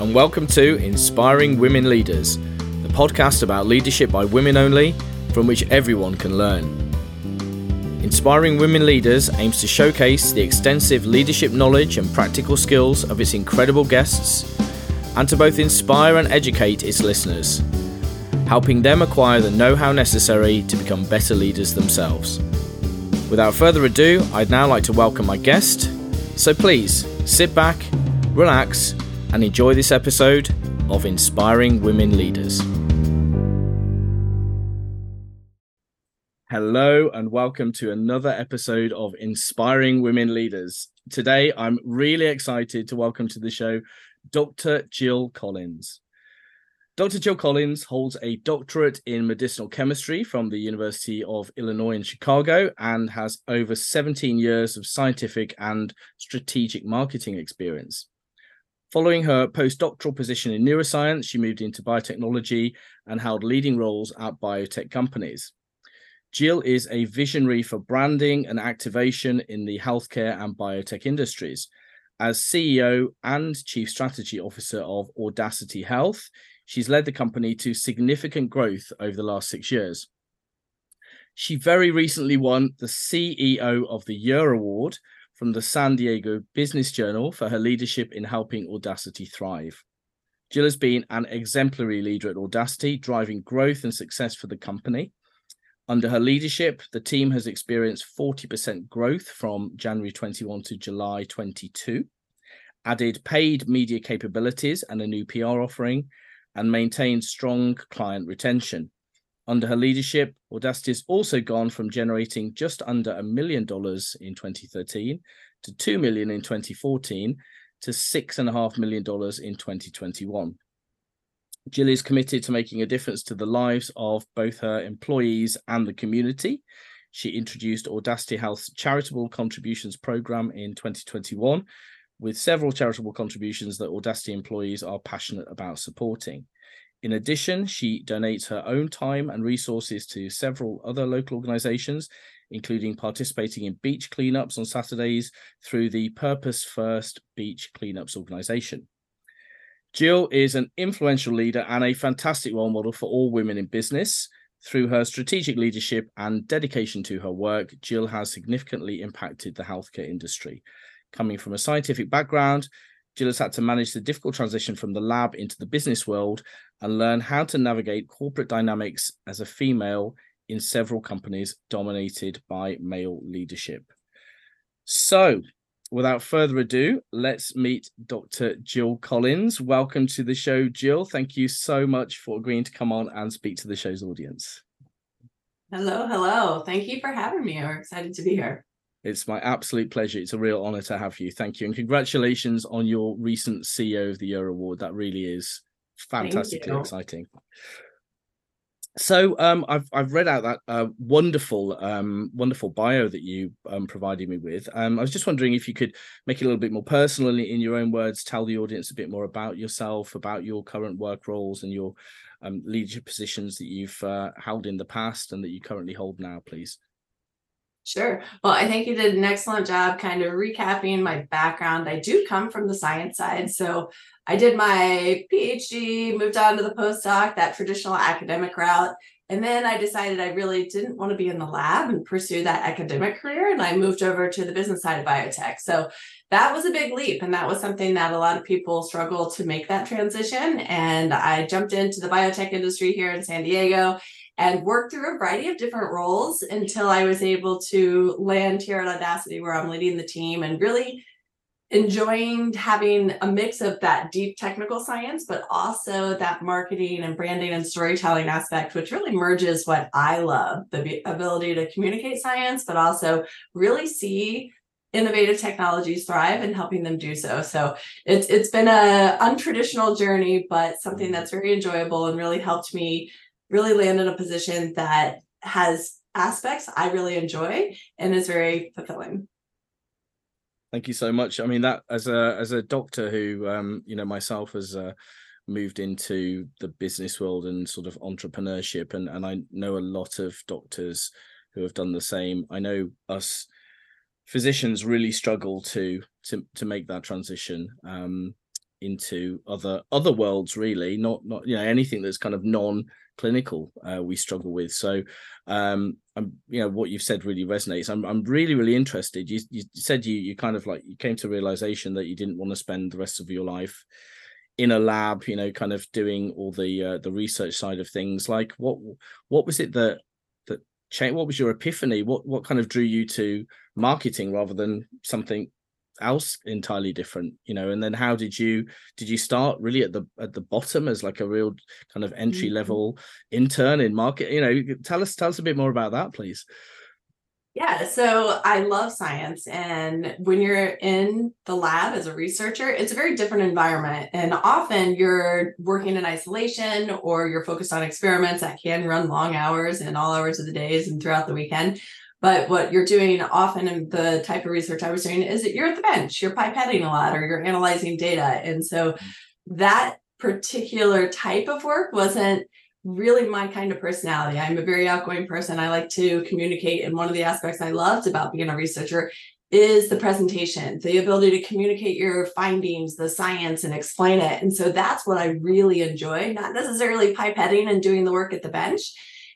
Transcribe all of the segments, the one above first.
and welcome to Inspiring Women Leaders, the podcast about leadership by women only, from which everyone can learn. Inspiring Women Leaders aims to showcase the extensive leadership knowledge and practical skills of its incredible guests, and to both inspire and educate its listeners, helping them acquire the know how necessary to become better leaders themselves. Without further ado, I'd now like to welcome my guest. So please sit back, relax, and enjoy this episode of Inspiring Women Leaders. Hello, and welcome to another episode of Inspiring Women Leaders. Today, I'm really excited to welcome to the show Dr. Jill Collins. Dr. Jill Collins holds a doctorate in medicinal chemistry from the University of Illinois in Chicago and has over 17 years of scientific and strategic marketing experience. Following her postdoctoral position in neuroscience, she moved into biotechnology and held leading roles at biotech companies. Jill is a visionary for branding and activation in the healthcare and biotech industries. As CEO and Chief Strategy Officer of Audacity Health, she's led the company to significant growth over the last six years. She very recently won the CEO of the Year Award from the San Diego Business Journal for her leadership in helping Audacity thrive. Jill has been an exemplary leader at Audacity, driving growth and success for the company. Under her leadership, the team has experienced 40% growth from January 21 to July 22, added paid media capabilities and a new PR offering, and maintained strong client retention. Under her leadership, Audacity has also gone from generating just under a million dollars in 2013 to two million in 2014 to six and a half million dollars in 2021. Jill is committed to making a difference to the lives of both her employees and the community. She introduced Audacity Health's charitable contributions program in 2021 with several charitable contributions that Audacity employees are passionate about supporting. In addition, she donates her own time and resources to several other local organizations, including participating in beach cleanups on Saturdays through the Purpose First Beach Cleanups organization. Jill is an influential leader and a fantastic role model for all women in business. Through her strategic leadership and dedication to her work, Jill has significantly impacted the healthcare industry. Coming from a scientific background, Jill has had to manage the difficult transition from the lab into the business world and learn how to navigate corporate dynamics as a female in several companies dominated by male leadership. So, without further ado, let's meet Dr. Jill Collins. Welcome to the show, Jill. Thank you so much for agreeing to come on and speak to the show's audience. Hello, hello. Thank you for having me. We're excited to be here. It's my absolute pleasure. It's a real honor to have you. Thank you. And congratulations on your recent CEO of the Year award. That really is fantastically exciting. So um, I've I've read out that uh, wonderful um, wonderful bio that you um, provided me with. Um, I was just wondering if you could make it a little bit more personal in your own words, tell the audience a bit more about yourself, about your current work roles and your um, leadership positions that you've uh, held in the past and that you currently hold now, please. Sure. Well, I think you did an excellent job kind of recapping my background. I do come from the science side. So I did my PhD, moved on to the postdoc, that traditional academic route. And then I decided I really didn't want to be in the lab and pursue that academic career. And I moved over to the business side of biotech. So that was a big leap. And that was something that a lot of people struggle to make that transition. And I jumped into the biotech industry here in San Diego and worked through a variety of different roles until I was able to land here at Audacity, where I'm leading the team and really enjoying having a mix of that deep technical science, but also that marketing and branding and storytelling aspect, which really merges what I love the ability to communicate science, but also really see innovative technologies thrive and helping them do so. So it's it's been a untraditional journey, but something mm-hmm. that's very enjoyable and really helped me really land in a position that has aspects I really enjoy and is very fulfilling. Thank you so much. I mean that as a as a doctor who um you know myself has uh, moved into the business world and sort of entrepreneurship and and I know a lot of doctors who have done the same. I know us physicians really struggle to to to make that transition. Um into other other worlds really not not you know anything that's kind of non clinical uh, we struggle with. So um i'm you know what you've said really resonates. I'm, I'm really really interested. You, you said you you kind of like you came to realization that you didn't want to spend the rest of your life in a lab you know kind of doing all the uh, the research side of things. Like what what was it that that changed what was your epiphany? What what kind of drew you to marketing rather than something else entirely different you know and then how did you did you start really at the at the bottom as like a real kind of entry mm-hmm. level intern in market you know tell us tell us a bit more about that please yeah, so I love science. And when you're in the lab as a researcher, it's a very different environment. And often you're working in isolation or you're focused on experiments that can run long hours and all hours of the days and throughout the weekend. But what you're doing often in the type of research I was doing is that you're at the bench, you're pipetting a lot or you're analyzing data. And so mm-hmm. that particular type of work wasn't really my kind of personality. I'm a very outgoing person. I like to communicate. And one of the aspects I loved about being a researcher is the presentation, the ability to communicate your findings, the science, and explain it. And so that's what I really enjoy, not necessarily pipetting and doing the work at the bench.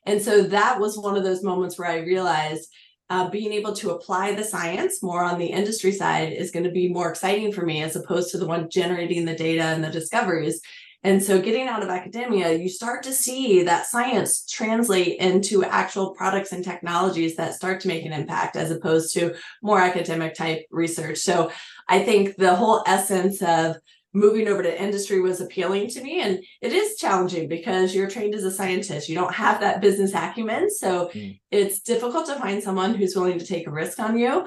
And so that was one of those moments where I realized uh, being able to apply the science more on the industry side is going to be more exciting for me as opposed to the one generating the data and the discoveries and so getting out of academia, you start to see that science translate into actual products and technologies that start to make an impact as opposed to more academic type research. So I think the whole essence of moving over to industry was appealing to me. And it is challenging because you're trained as a scientist. You don't have that business acumen. So mm. it's difficult to find someone who's willing to take a risk on you.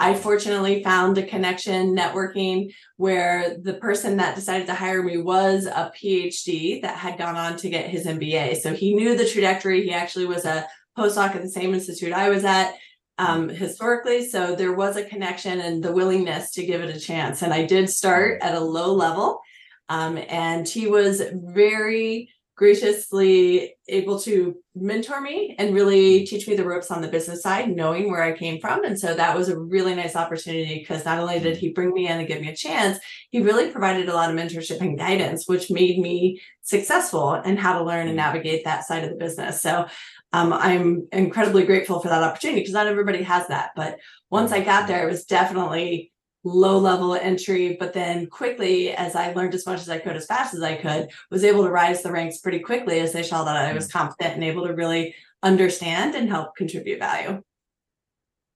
I fortunately found a connection networking where the person that decided to hire me was a PhD that had gone on to get his MBA. So he knew the trajectory. He actually was a postdoc at the same institute I was at um, historically. So there was a connection and the willingness to give it a chance. And I did start at a low level. Um, and he was very graciously able to mentor me and really teach me the ropes on the business side, knowing where I came from. And so that was a really nice opportunity because not only did he bring me in and give me a chance, he really provided a lot of mentorship and guidance, which made me successful in how to learn and navigate that side of the business. So um, I'm incredibly grateful for that opportunity because not everybody has that. But once I got there, it was definitely low level entry, but then quickly, as I learned as much as I could, as fast as I could, was able to rise the ranks pretty quickly as they saw that I was mm. competent and able to really understand and help contribute value.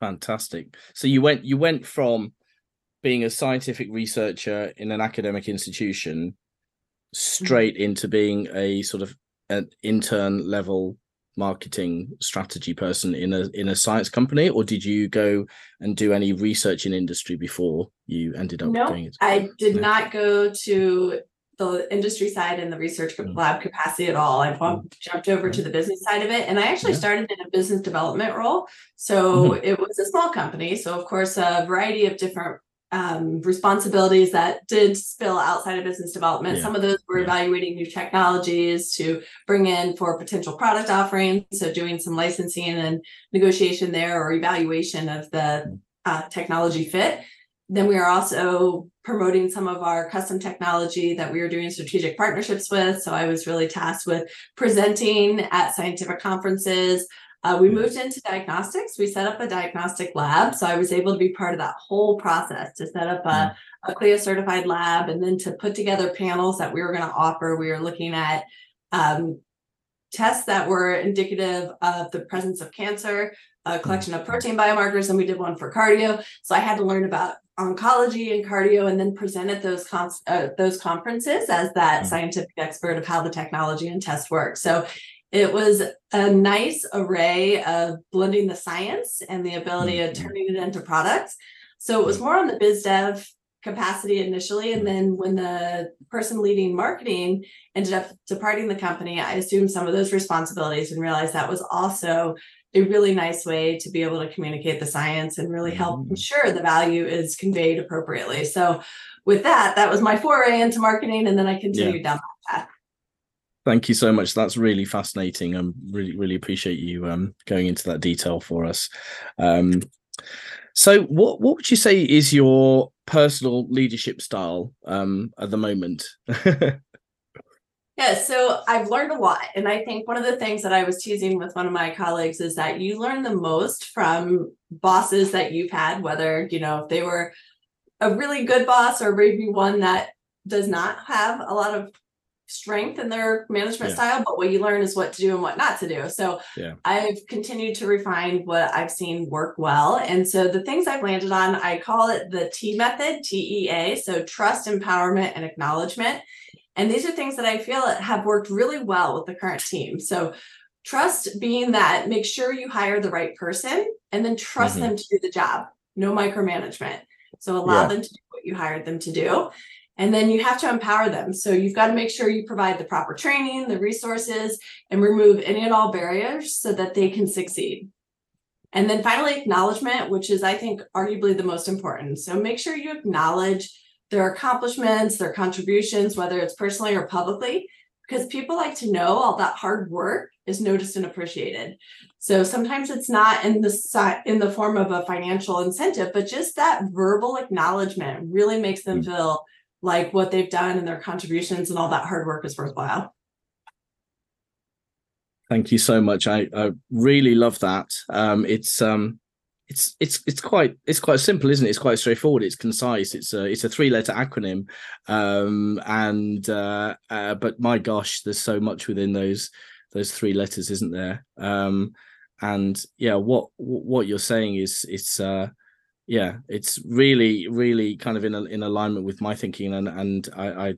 Fantastic. So you went you went from being a scientific researcher in an academic institution mm-hmm. straight into being a sort of an intern level marketing strategy person in a in a science company or did you go and do any research in industry before you ended up no, doing it i did no. not go to the industry side and the research mm. lab capacity at all i mm. jumped over mm. to the business side of it and i actually yeah. started in a business development role so mm-hmm. it was a small company so of course a variety of different um, responsibilities that did spill outside of business development. Yeah. Some of those were yeah. evaluating new technologies to bring in for potential product offerings. So doing some licensing and negotiation there or evaluation of the uh, technology fit. Then we are also promoting some of our custom technology that we are doing strategic partnerships with. So I was really tasked with presenting at scientific conferences, uh, we moved into diagnostics. We set up a diagnostic lab. So I was able to be part of that whole process to set up a, a CLIA certified lab and then to put together panels that we were going to offer. We were looking at um, tests that were indicative of the presence of cancer, a collection of protein biomarkers, and we did one for cardio. So I had to learn about oncology and cardio and then present at those uh, those conferences as that scientific expert of how the technology and test work. So it was a nice array of blending the science and the ability mm-hmm. of turning it into products. So it was more on the biz dev capacity initially. And then when the person leading marketing ended up departing the company, I assumed some of those responsibilities and realized that was also a really nice way to be able to communicate the science and really help mm-hmm. ensure the value is conveyed appropriately. So with that, that was my foray into marketing. And then I continued yeah. down that path. Thank you so much. That's really fascinating. I um, really, really appreciate you um, going into that detail for us. Um, So, what what would you say is your personal leadership style um, at the moment? Yeah, so I've learned a lot. And I think one of the things that I was teasing with one of my colleagues is that you learn the most from bosses that you've had, whether, you know, if they were a really good boss or maybe one that does not have a lot of strength in their management yeah. style, but what you learn is what to do and what not to do. So yeah. I've continued to refine what I've seen work well. And so the things I've landed on, I call it the TEA method, T E A. So trust, empowerment, and acknowledgement. And these are things that I feel have worked really well with the current team. So trust being that make sure you hire the right person and then trust mm-hmm. them to do the job. No micromanagement. So allow yeah. them to do what you hired them to do. And then you have to empower them. So you've got to make sure you provide the proper training, the resources, and remove any and all barriers so that they can succeed. And then finally, acknowledgement, which is, I think, arguably the most important. So make sure you acknowledge their accomplishments, their contributions, whether it's personally or publicly, because people like to know all that hard work is noticed and appreciated. So sometimes it's not in the in the form of a financial incentive, but just that verbal acknowledgement really makes them mm. feel like what they've done and their contributions and all that hard work is worthwhile. Thank you so much. I, I really love that. Um, it's um, it's it's it's quite it's quite simple, isn't it? It's quite straightforward. It's concise. It's a it's a three letter acronym, um, and uh, uh, but my gosh, there's so much within those those three letters, isn't there? Um, and yeah, what what you're saying is it's uh, yeah, it's really really kind of in a, in alignment with my thinking, and and I, I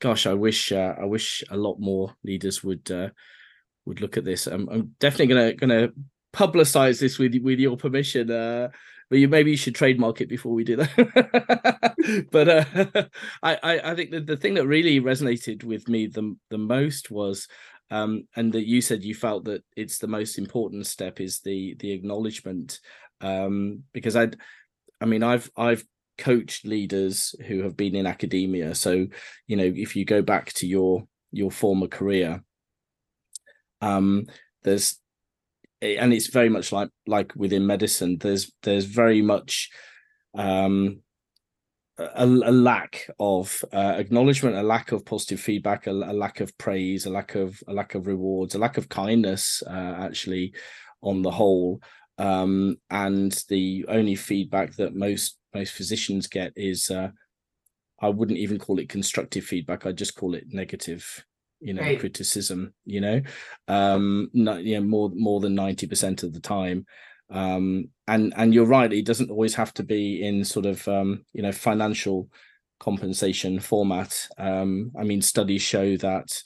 gosh, I wish uh, I wish a lot more leaders would. Uh, would look at this. I'm, I'm definitely gonna gonna publicize this with with your permission. Uh, but you maybe you should trademark it before we do that. but uh, I, I, I think that the thing that really resonated with me the the most was, um, and that you said you felt that it's the most important step is the the acknowledgement, um, because I'd, I mean I've I've coached leaders who have been in academia, so you know if you go back to your your former career, um, there's and it's very much like like within medicine there's there's very much um a, a lack of uh, acknowledgement a lack of positive feedback a, a, lack of praise a lack of a lack of rewards a lack of kindness uh, actually on the whole um and the only feedback that most most physicians get is uh i wouldn't even call it constructive feedback i just call it negative you know right. criticism you know? Um not you know more more than 90% of the time. Um and and you're right it doesn't always have to be in sort of um you know financial compensation format. Um i mean studies show that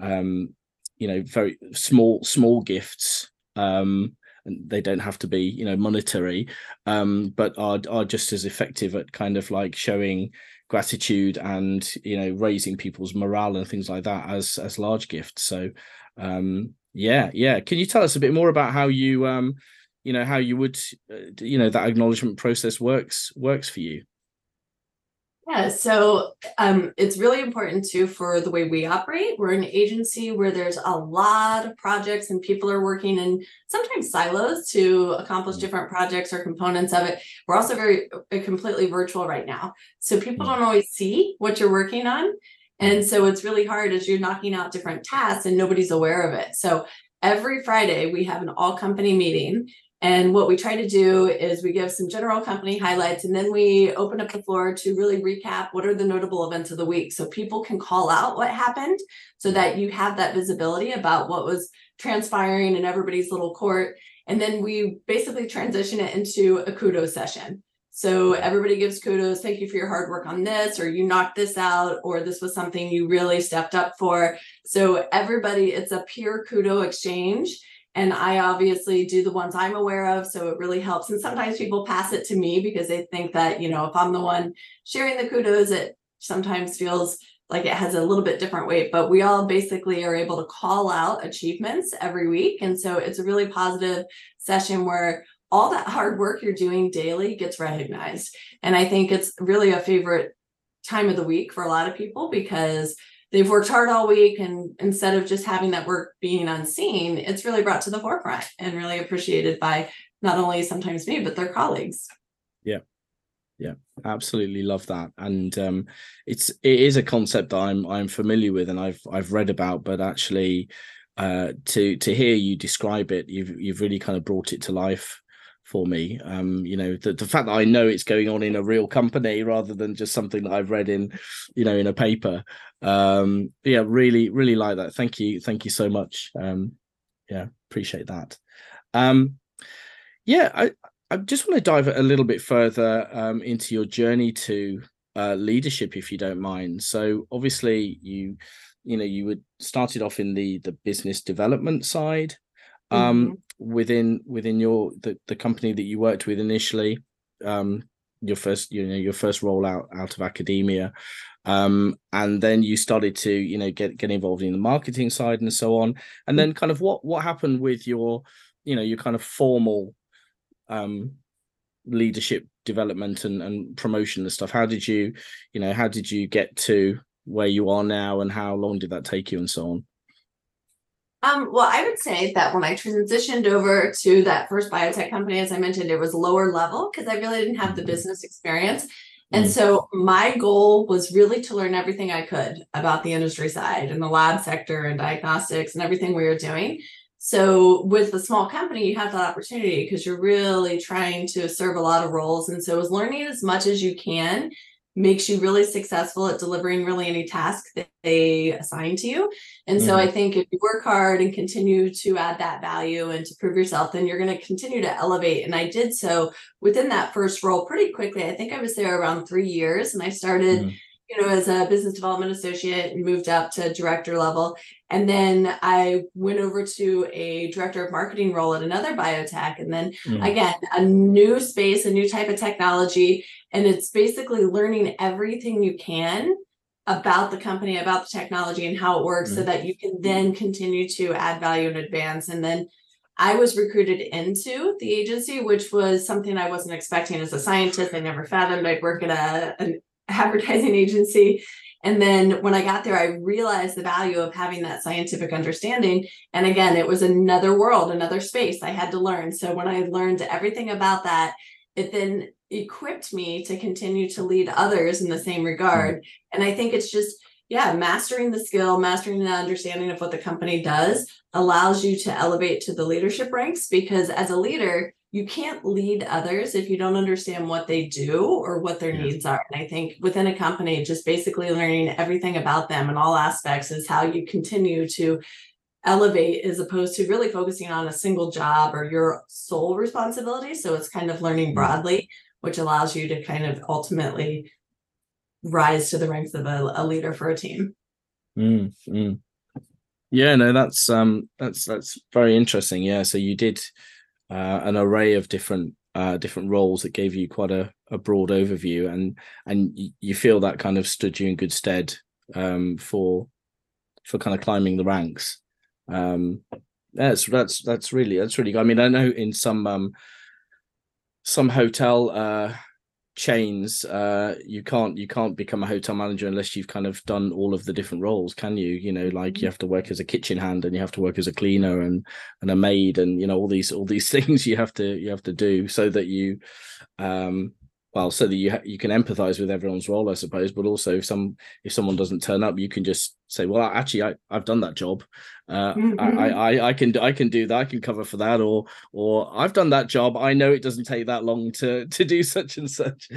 um you know very small small gifts um and they don't have to be you know monetary um but are are just as effective at kind of like showing gratitude and you know raising people's morale and things like that as as large gifts. So um yeah yeah. Can you tell us a bit more about how you um you know how you would uh, you know that acknowledgement process works works for you yeah, so um, it's really important too for the way we operate. We're an agency where there's a lot of projects and people are working in sometimes silos to accomplish mm. different projects or components of it. We're also very uh, completely virtual right now. So people mm. don't always see what you're working on. And so it's really hard as you're knocking out different tasks and nobody's aware of it. So every Friday we have an all company meeting and what we try to do is we give some general company highlights and then we open up the floor to really recap what are the notable events of the week so people can call out what happened so that you have that visibility about what was transpiring in everybody's little court. And then we basically transition it into a kudos session. So everybody gives kudos. Thank you for your hard work on this, or you knocked this out, or this was something you really stepped up for. So everybody, it's a peer kudo exchange and I obviously do the ones I'm aware of. So it really helps. And sometimes people pass it to me because they think that, you know, if I'm the one sharing the kudos, it sometimes feels like it has a little bit different weight. But we all basically are able to call out achievements every week. And so it's a really positive session where all that hard work you're doing daily gets recognized. And I think it's really a favorite time of the week for a lot of people because they've worked hard all week and instead of just having that work being unseen it's really brought to the forefront and really appreciated by not only sometimes me but their colleagues Yeah. Yeah, absolutely love that, and um, it's it is a concept that I'm I'm familiar with and I've I've read about, but actually, uh, to to hear you describe it, you've you've really kind of brought it to life for me. Um, you know, the, the fact that I know it's going on in a real company rather than just something that I've read in, you know, in a paper. Um, yeah, really, really like that. Thank you, thank you so much. Um, yeah, appreciate that. Um, yeah, I, I just want to dive a little bit further um, into your journey to uh, leadership, if you don't mind. So obviously, you you know you would started off in the the business development side um, mm-hmm. within within your the, the company that you worked with initially. Um, your first you know your first rollout out of academia um, and then you started to you know get get involved in the marketing side and so on and then kind of what what happened with your you know your kind of formal um, leadership development and, and promotion and stuff how did you you know how did you get to where you are now and how long did that take you and so on um, well, I would say that when I transitioned over to that first biotech company, as I mentioned, it was lower level because I really didn't have the mm-hmm. business experience. And mm. so my goal was really to learn everything I could about the industry side and the lab sector and diagnostics and everything we were doing. So with a small company, you have that opportunity because you're really trying to serve a lot of roles. And so was learning as much as you can makes you really successful at delivering really any task that they assign to you. And mm-hmm. so I think if you work hard and continue to add that value and to prove yourself, then you're going to continue to elevate. And I did so within that first role pretty quickly. I think I was there around three years and I started. Mm-hmm you know, as a business development associate and moved up to director level. And then I went over to a director of marketing role at another biotech. And then mm. again, a new space, a new type of technology. And it's basically learning everything you can about the company, about the technology and how it works mm. so that you can then continue to add value and advance. And then I was recruited into the agency, which was something I wasn't expecting as a scientist. I never fathomed I'd work at a, an advertising agency. And then when I got there, I realized the value of having that scientific understanding. And again, it was another world, another space I had to learn. So when I learned everything about that, it then equipped me to continue to lead others in the same regard. Mm-hmm. And I think it's just, yeah, mastering the skill, mastering the understanding of what the company does allows you to elevate to the leadership ranks because as a leader, you can't lead others if you don't understand what they do or what their yeah. needs are. And I think within a company, just basically learning everything about them and all aspects is how you continue to elevate as opposed to really focusing on a single job or your sole responsibility. So it's kind of learning mm. broadly, which allows you to kind of ultimately rise to the ranks of a, a leader for a team. Mm, mm. Yeah, no, that's um that's that's very interesting. Yeah. So you did uh, an array of different uh, different roles that gave you quite a, a broad overview, and and you feel that kind of stood you in good stead um, for for kind of climbing the ranks. Um, that's that's that's really that's really good. I mean, I know in some um, some hotel uh, chains uh you can't you can't become a hotel manager unless you've kind of done all of the different roles can you you know like you mm-hmm. have to work as a kitchen hand and you have to work as a cleaner and and a maid and you know all these all these things you have to you have to do so that you um well so that you ha- you can empathize with everyone's role i suppose but also if some if someone doesn't turn up you can just say well actually i i've done that job uh, mm-hmm. I, I i can i can do that i can cover for that or or i've done that job i know it doesn't take that long to to do such and such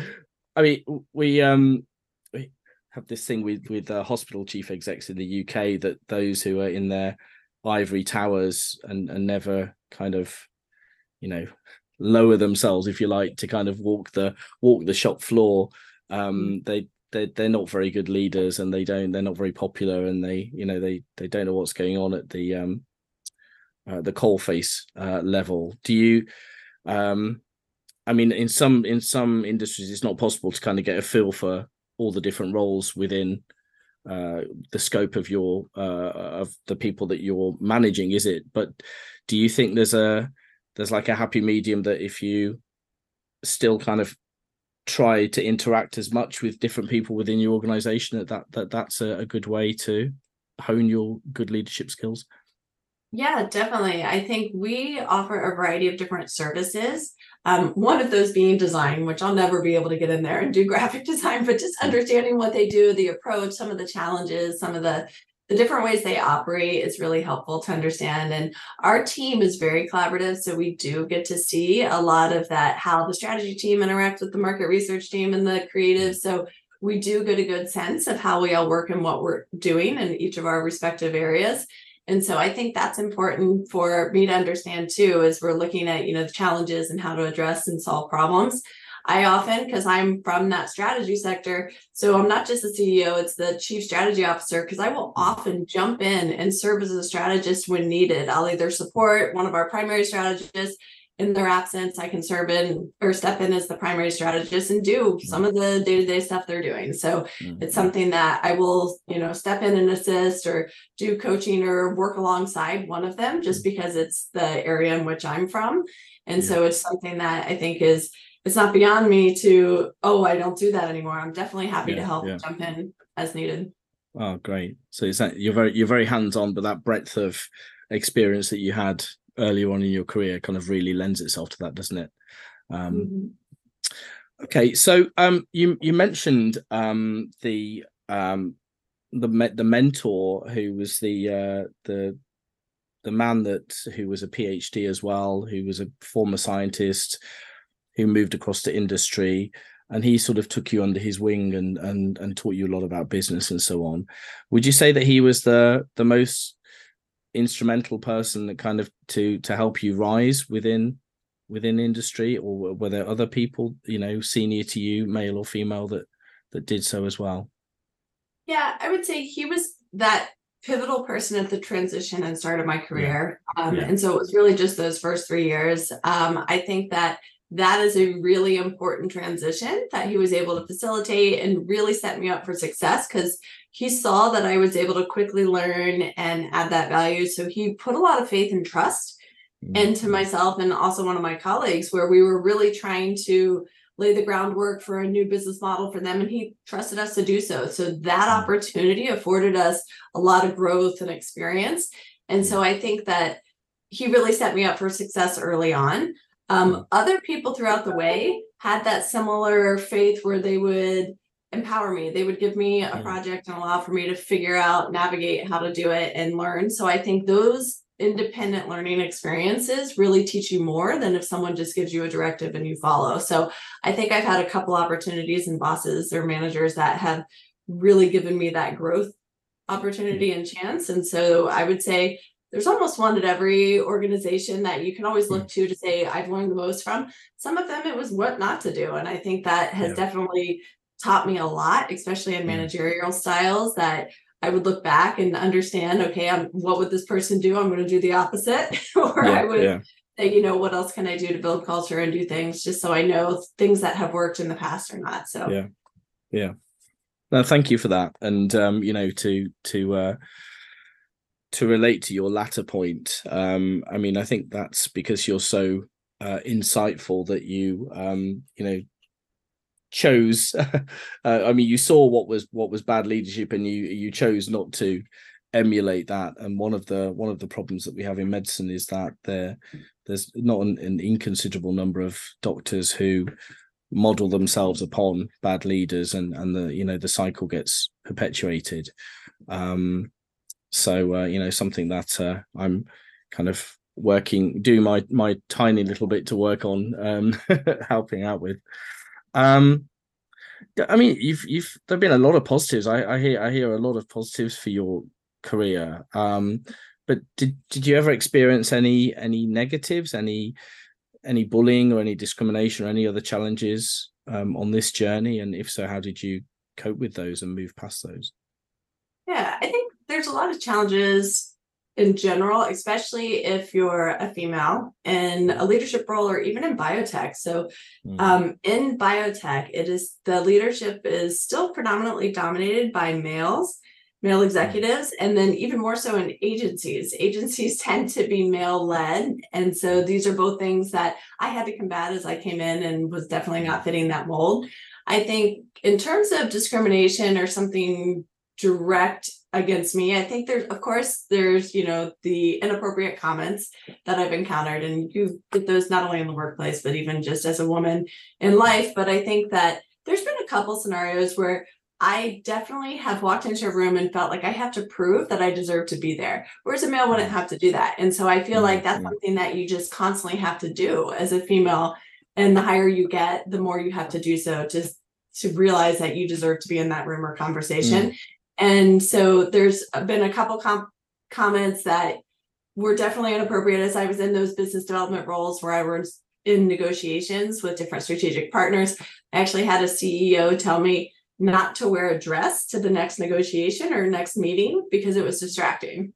i mean we um we have this thing with with uh, hospital chief execs in the uk that those who are in their ivory towers and and never kind of you know lower themselves, if you like, to kind of walk the walk the shop floor. Um, mm. they they they're not very good leaders, and they don't they're not very popular, and they you know they they don't know what's going on at the um uh, the coalface uh, level. Do you? Um, I mean, in some in some industries, it's not possible to kind of get a feel for all the different roles within uh, the scope of your uh, of the people that you're managing, is it? But do you think there's a there's like a happy medium that if you still kind of try to interact as much with different people within your organization that that, that that's a, a good way to hone your good leadership skills Yeah, definitely. I think we offer a variety of different services. Um, one of those being design, which I'll never be able to get in there and do graphic design, but just understanding what they do, the approach, some of the challenges, some of the the different ways they operate is really helpful to understand. And our team is very collaborative. So we do get to see a lot of that, how the strategy team interacts with the market research team and the creative. So we do get a good sense of how we all work and what we're doing in each of our respective areas. And so I think that's important for me to understand too, as we're looking at, you know, the challenges and how to address and solve problems. I often, because I'm from that strategy sector, so I'm not just the CEO, it's the chief strategy officer, because I will often jump in and serve as a strategist when needed. I'll either support one of our primary strategists in their absence, I can serve in or step in as the primary strategist and do some of the day to day stuff they're doing. So mm-hmm. it's something that I will, you know, step in and assist or do coaching or work alongside one of them just mm-hmm. because it's the area in which I'm from. And yeah. so it's something that I think is it's not beyond me to oh i don't do that anymore i'm definitely happy yeah, to help yeah. jump in as needed oh great so is that you're very you're very hands-on but that breadth of experience that you had earlier on in your career kind of really lends itself to that doesn't it um mm-hmm. okay so um you you mentioned um the um the the mentor who was the uh the the man that who was a phd as well who was a former scientist who moved across to industry and he sort of took you under his wing and and and taught you a lot about business and so on would you say that he was the the most instrumental person that kind of to to help you rise within within industry or were there other people you know senior to you male or female that that did so as well yeah i would say he was that pivotal person at the transition and start of my career yeah. Um, yeah. and so it was really just those first three years um, i think that that is a really important transition that he was able to facilitate and really set me up for success because he saw that I was able to quickly learn and add that value. So he put a lot of faith and trust mm-hmm. into myself and also one of my colleagues, where we were really trying to lay the groundwork for a new business model for them. And he trusted us to do so. So that mm-hmm. opportunity afforded us a lot of growth and experience. And so I think that he really set me up for success early on. Um, other people throughout the way had that similar faith where they would empower me. They would give me a project and allow for me to figure out, navigate how to do it and learn. So I think those independent learning experiences really teach you more than if someone just gives you a directive and you follow. So I think I've had a couple opportunities and bosses or managers that have really given me that growth opportunity and chance. And so I would say there's almost one at every organization that you can always look to to say I've learned the most from. Some of them it was what not to do, and I think that has yeah. definitely taught me a lot, especially in managerial styles. That I would look back and understand, okay, I'm, what would this person do? I'm going to do the opposite, or yeah, I would yeah. say, you know, what else can I do to build culture and do things just so I know things that have worked in the past or not. So yeah, yeah. No, thank you for that, and um, you know, to to uh, to relate to your latter point, um, I mean, I think that's because you're so uh, insightful that you, um, you know, chose. uh, I mean, you saw what was what was bad leadership, and you you chose not to emulate that. And one of the one of the problems that we have in medicine is that there there's not an, an inconsiderable number of doctors who model themselves upon bad leaders, and and the you know the cycle gets perpetuated. Um, so uh, you know, something that uh, I'm kind of working, doing my my tiny little bit to work on, um, helping out with. Um, I mean, you've you've there've been a lot of positives. I, I hear I hear a lot of positives for your career. Um, but did did you ever experience any any negatives, any any bullying or any discrimination or any other challenges um, on this journey? And if so, how did you cope with those and move past those? Yeah, I think there's a lot of challenges in general, especially if you're a female in a leadership role or even in biotech. So, mm. um, in biotech, it is the leadership is still predominantly dominated by males, male mm. executives, and then even more so in agencies. Agencies tend to be male led. And so, these are both things that I had to combat as I came in and was definitely not fitting that mold. I think, in terms of discrimination or something direct against me. I think there's, of course, there's, you know, the inappropriate comments that I've encountered, and you get those not only in the workplace, but even just as a woman in life. But I think that there's been a couple scenarios where I definitely have walked into a room and felt like I have to prove that I deserve to be there, whereas a male wouldn't have to do that. And so I feel mm-hmm. like that's something that you just constantly have to do as a female. And the higher you get, the more you have to do so to, to realize that you deserve to be in that room or conversation. Mm-hmm. And so there's been a couple com- comments that were definitely inappropriate as I was in those business development roles where I was in negotiations with different strategic partners. I actually had a CEO tell me not to wear a dress to the next negotiation or next meeting because it was distracting.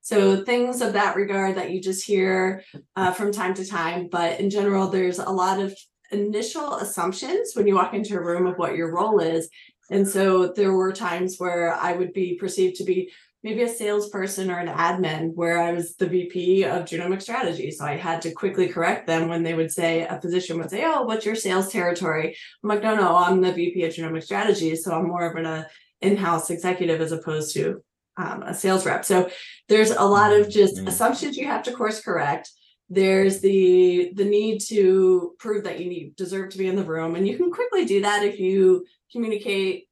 So things of that regard that you just hear uh, from time to time, but in general, there's a lot of initial assumptions when you walk into a room of what your role is. And so there were times where I would be perceived to be maybe a salesperson or an admin where I was the VP of genomic strategy. So I had to quickly correct them when they would say, a physician would say, Oh, what's your sales territory? I'm like, No, no, I'm the VP of genomic strategy. So I'm more of an uh, in house executive as opposed to um, a sales rep. So there's a lot of just mm-hmm. assumptions you have to course correct. There's the the need to prove that you need deserve to be in the room, and you can quickly do that if you communicate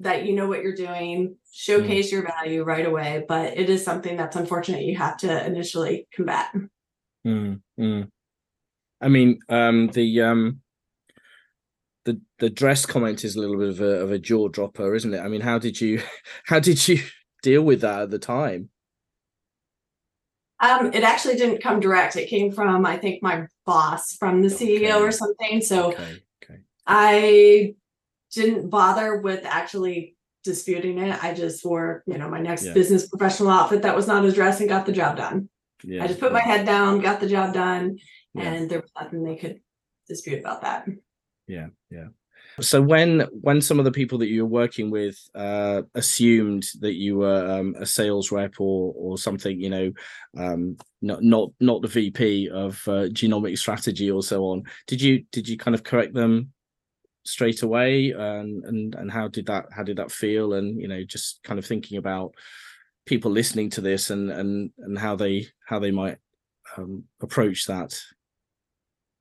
that you know what you're doing, showcase mm. your value right away. But it is something that's unfortunate you have to initially combat. Mm, mm. I mean, um, the um, the the dress comment is a little bit of a, of a jaw dropper, isn't it? I mean, how did you how did you deal with that at the time? Um, it actually didn't come direct. It came from, I think, my boss from the CEO okay. or something. So okay. Okay. I didn't bother with actually disputing it. I just wore, you know, my next yeah. business professional outfit that was not a dress and got the job done. Yeah. I just put my head down, got the job done, and there was nothing they could dispute about that. Yeah, yeah. So when when some of the people that you were working with uh, assumed that you were um, a sales rep or or something, you know, um, not not not the VP of uh, genomic strategy or so on, did you did you kind of correct them straight away and and and how did that how did that feel? And you know just kind of thinking about people listening to this and and and how they how they might um, approach that.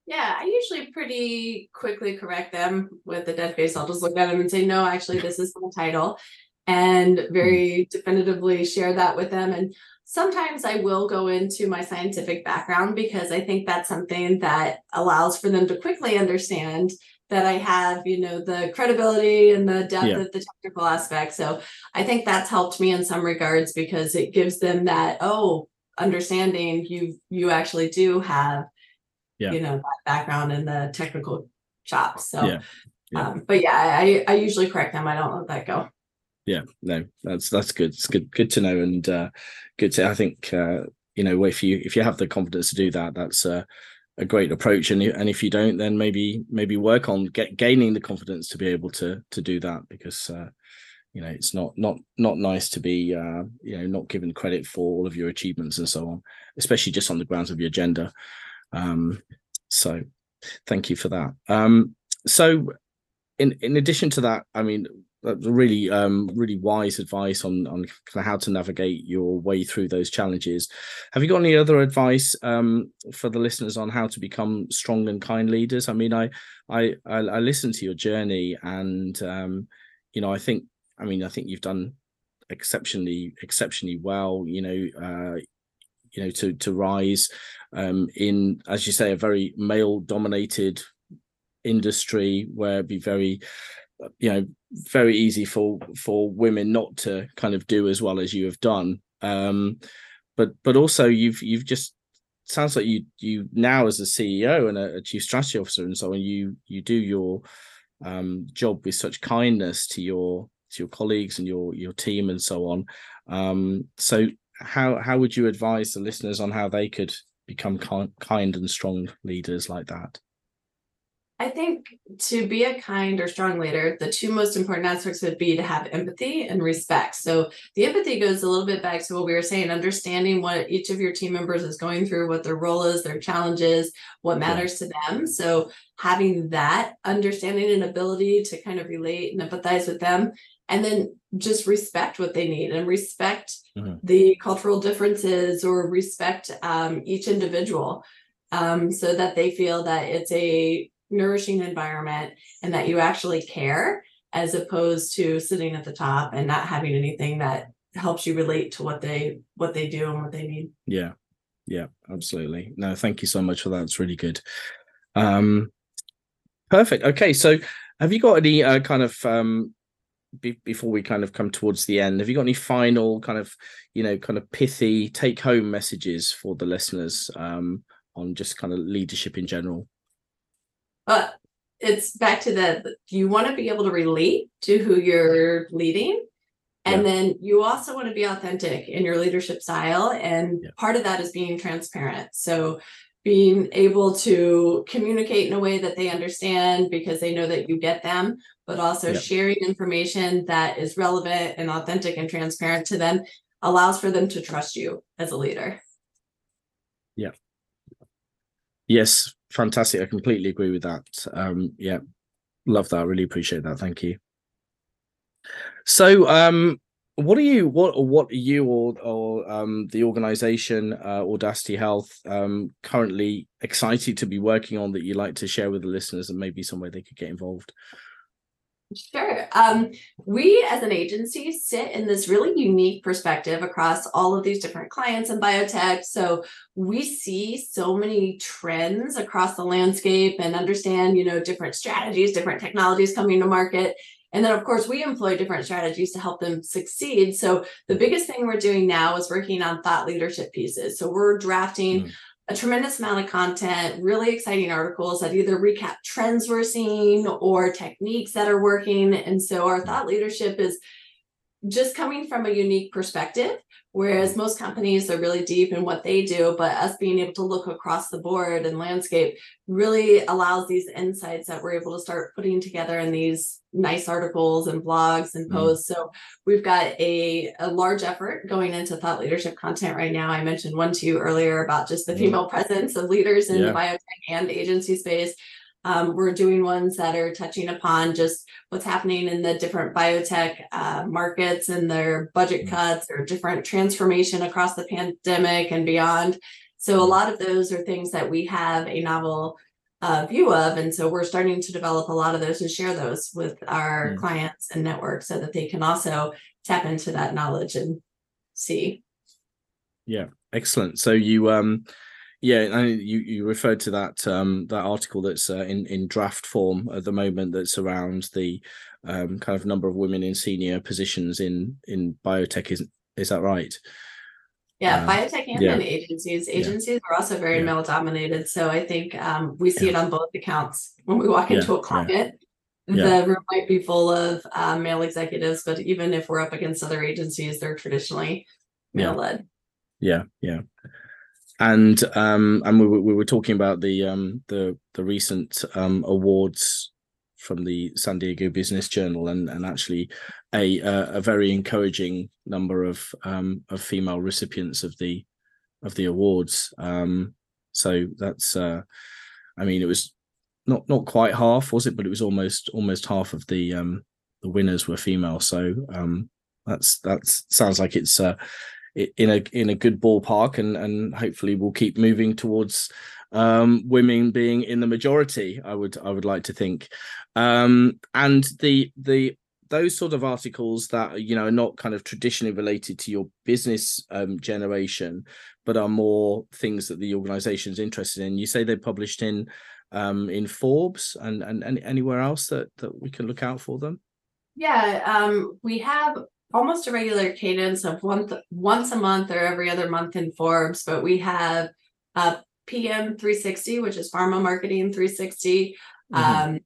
Yeah i usually pretty quickly correct them with the dead face. I'll just look at them and say no actually this is the title and very definitively share that with them. And sometimes i will go into my scientific background because i think that's something that allows for them to quickly understand that I have, you know, the credibility and the depth yeah. of the technical aspect. So I think that's helped me in some regards because it gives them that, oh, understanding you you actually do have, yeah. you know, that background in the technical chops. So yeah. yeah. Um, but yeah, I I usually correct them. I don't let that go. Yeah, no, that's that's good. It's good good to know and uh good to I think uh you know if you if you have the confidence to do that, that's uh a great approach and and if you don't then maybe maybe work on get gaining the confidence to be able to to do that because uh, you know it's not not not nice to be uh, you know not given credit for all of your achievements and so on especially just on the grounds of your gender. Um so thank you for that. Um so in in addition to that i mean really um really wise advice on on how to navigate your way through those challenges. Have you got any other advice um for the listeners on how to become strong and kind leaders? I mean i i i, listened to your journey and um you know i think i mean i think you've done exceptionally exceptionally well you know uh you know to to rise um in as you say a very male dominated industry where be very you know very easy for for women not to kind of do as well as you have done. Um but but also you've you've just sounds like you you now as a ceo and a, a chief strategy officer and so on you you do your um job with such kindness to your to your colleagues and your your team and so on. Um so how how would you advise the listeners on how they could become kind, kind and strong leaders like that I think to be a kind or strong leader, the two most important aspects would be to have empathy and respect. So the empathy goes a little bit back to what we were saying, understanding what each of your team members is going through, what their role is, their challenges, what matters to them. So having that understanding and ability to kind of relate and empathize with them. and then just respect what they need and respect Mhm. the cultural differences or respect um, each individual um, so that they feel that it's a nourishing environment and that you actually care as opposed to sitting at the top and not having anything that helps you relate to what they what they do and what they need Yeah. Yeah, absolutely. No, thank you so much for that. It's really good. Um perfect. Okay, so have you got any uh, kind of um be- before we kind of come towards the end, have you got any final kind of, you know, kind of pithy take home messages for the listeners um on just kind of leadership in general? But it's back to the you want to be able to relate to who you're leading and Yeah. then you also want to be authentic in your leadership style and Yeah. part of that is being transparent so being able to communicate in a way that they understand because they know that you get them but also Yeah. sharing information that is relevant and authentic and transparent to them allows for them to trust you as a leader Yeah. Yes, fantastic. I completely agree with that. Um, yeah, love that. I really appreciate that. Thank you. So, um, what are you what what are you or or um the organization uh, Audacity Health um currently excited to be working on that you like to share with the listeners and maybe some way they could get involved? Sure. Um, we as an agency sit in this really unique perspective across all of these different clients in biotech. So we see so many trends across the landscape and understand, you know, different strategies, different technologies coming to market. And then, of course, we employ different strategies to help them succeed. So the biggest thing we're doing now is working on thought leadership pieces. So we're drafting Mm. A tremendous amount of content, really exciting articles that either recap trends we're seeing or techniques that are working. And so our thought leadership is just coming from a unique perspective. Whereas most companies are really deep in what they do, but us being able to look across the board and landscape really allows these insights that we're able to start putting together in these nice articles and blogs and Mm. posts. So we've got a, a large effort going into thought leadership content right now. I mentioned one to you earlier about just the Mm. female presence of leaders in Yeah. the biotech and agency space. Um, we're doing ones that are touching upon just what's happening in the different biotech uh, markets and their budget Mm. cuts or different transformation across the pandemic and beyond. So a Mm. lot of those are things that we have a novel uh, view of, and so we're starting to develop a lot of those and share those with our Mm. clients and networks so that they can also tap into that knowledge and see. Yeah, excellent. So you um yeah, and you you referred to that um that article that's uh, in in draft form at the moment that's around the um kind of number of women in senior positions in in biotech is is that right? Yeah, Um, biotech and yeah. then agencies. Yeah. Agencies are also very Yeah. male dominated. So I think um, we see it on both accounts. When we walk into a client, the room might be full of uh, male executives, but even if we're up against other agencies, they're traditionally male led. Yeah, yeah. And um and we were we were talking about the um the the recent um awards from the San Diego Business Journal and and actually a a, a very encouraging number of um of female recipients of the of the awards. Um so that's uh I mean it was not not quite half was it but it was almost almost half of the um the winners were female so um that's that's sounds like it's uh in a in a good ballpark and and hopefully we'll keep moving towards um women being in the majority i would i would like to think. Um and the the those sort of articles that you know are not kind of traditionally related to your business um generation but are more things that the organisation is interested in. You say they're published in um in forbes and and, and anywhere else that that we can look out for them? Yeah, um, we have almost a regular cadence of once once a month or every other month in Forbes, but we have uh, PM 360, which is Pharma Marketing 360, Mhm. um,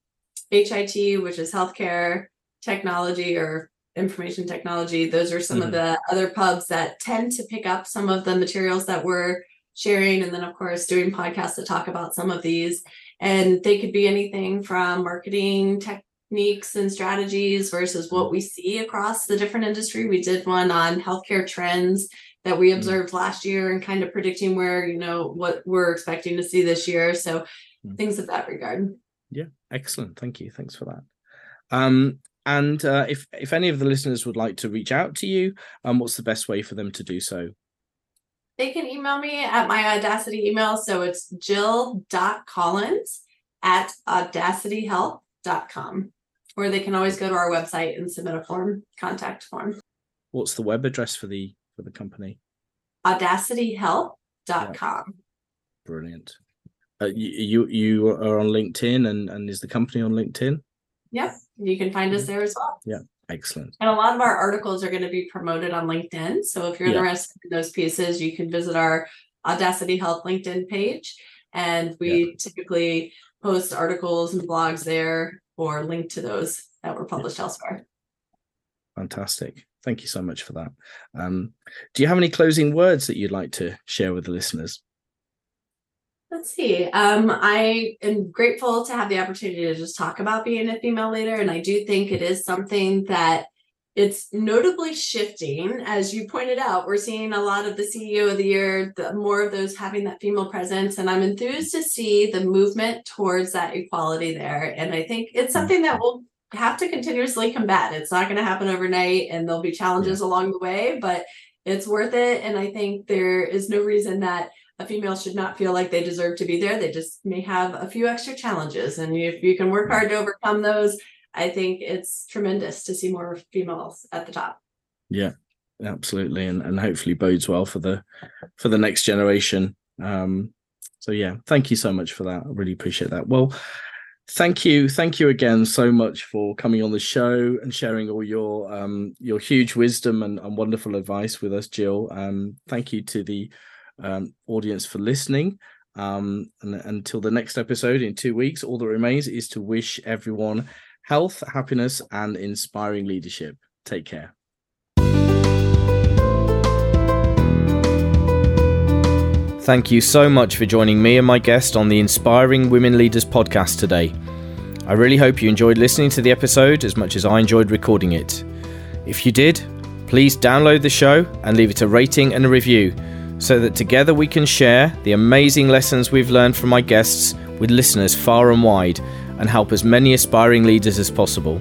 HIT, which is Healthcare Technology or Information Technology. Those are some of Mhm. the other pubs that tend to pick up some of the materials that we're sharing, and then of course doing podcasts to talk about some of these. And they could be anything from marketing tech techniques and strategies versus what we see across the different industry. We did one on healthcare trends that we Mm. observed last year and kind of predicting where, you know, what we're expecting to see this year. So Mm. things of that regard. Yeah, excellent thank you thanks for that um And uh, if if any of the listeners would like to reach out to you, um, what's the best way for them to do so? They can email me at my Audacity email. So it's jill.collins at audacityhealth.com. Or they can always go to our website and submit a form, contact form. What's the web address for the for the company? audacityhealth.com. Brilliant. Uh, you, you you are on LinkedIn and and is the company on LinkedIn? Yep, you can find us there as well. Yeah, excellent. And a lot of our articles are going to be promoted on LinkedIn. So if you're Yeah. interested in those pieces, you can visit our Audacity Health LinkedIn page. And we typically post articles and blogs there or link to those that were published elsewhere. Fantastic. Thank you so much for that. Um, do you have any closing words that you'd like to share with the listeners? Let's see. Um, I am grateful to have the opportunity to just talk about being a female leader. And I do think it is something that it's notably shifting. As you pointed out, we're seeing a lot of the CEO of the year, the, more of those having that female presence. And I'm enthused to see the movement towards that equality there. And I think it's hmm. something that we'll have to continuously combat. It's not going to happen overnight and there'll be challenges along the way, but it's worth it. And I think there is no reason that a female should not feel like they deserve to be there. They just may have a few extra challenges. And if you can work hmm. hard to overcome those, I think it's tremendous to see more females at the top. Yeah, absolutely, and and hopefully bodes well for the for the next generation. Um, so yeah, thank you so much for that. I really appreciate that. Well, thank you, thank you again so much for coming on the show and sharing all your um your huge wisdom and, and wonderful advice with us, Jill. Um, thank you to the um, audience for listening. Um, and until the next episode in two weeks, all that remains is to wish everyone health, happiness, and inspiring leadership. Take care. Thank you so much for joining me and my guest on the Inspiring Women Leaders podcast today. I really hope you enjoyed listening to the episode as much as I enjoyed recording it. If you did, please download the show and leave it a rating and a review so that together we can share the amazing lessons we've learned from my guests with listeners far and wide and help as many aspiring leaders as possible.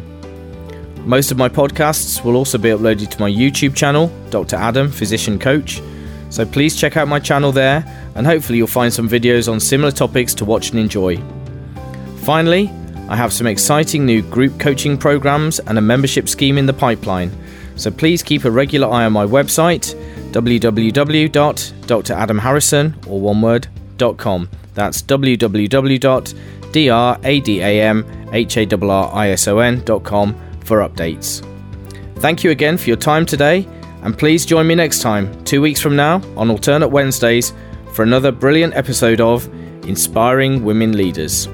Most of my podcasts will also be uploaded to my YouTube channel, Dr. Adam, Physician Coach. So please check out my channel there and hopefully you'll find some videos on similar topics to watch and enjoy. Finally, I have some exciting new group coaching programs and a membership scheme in the pipeline. So please keep a regular eye on my website www.dradamharrison or one word.com. That's www.dradamharrison.com for updates. Thank you again for your time today, and please join me next time, two weeks from now, on alternate Wednesdays, for another brilliant episode of Inspiring Women Leaders.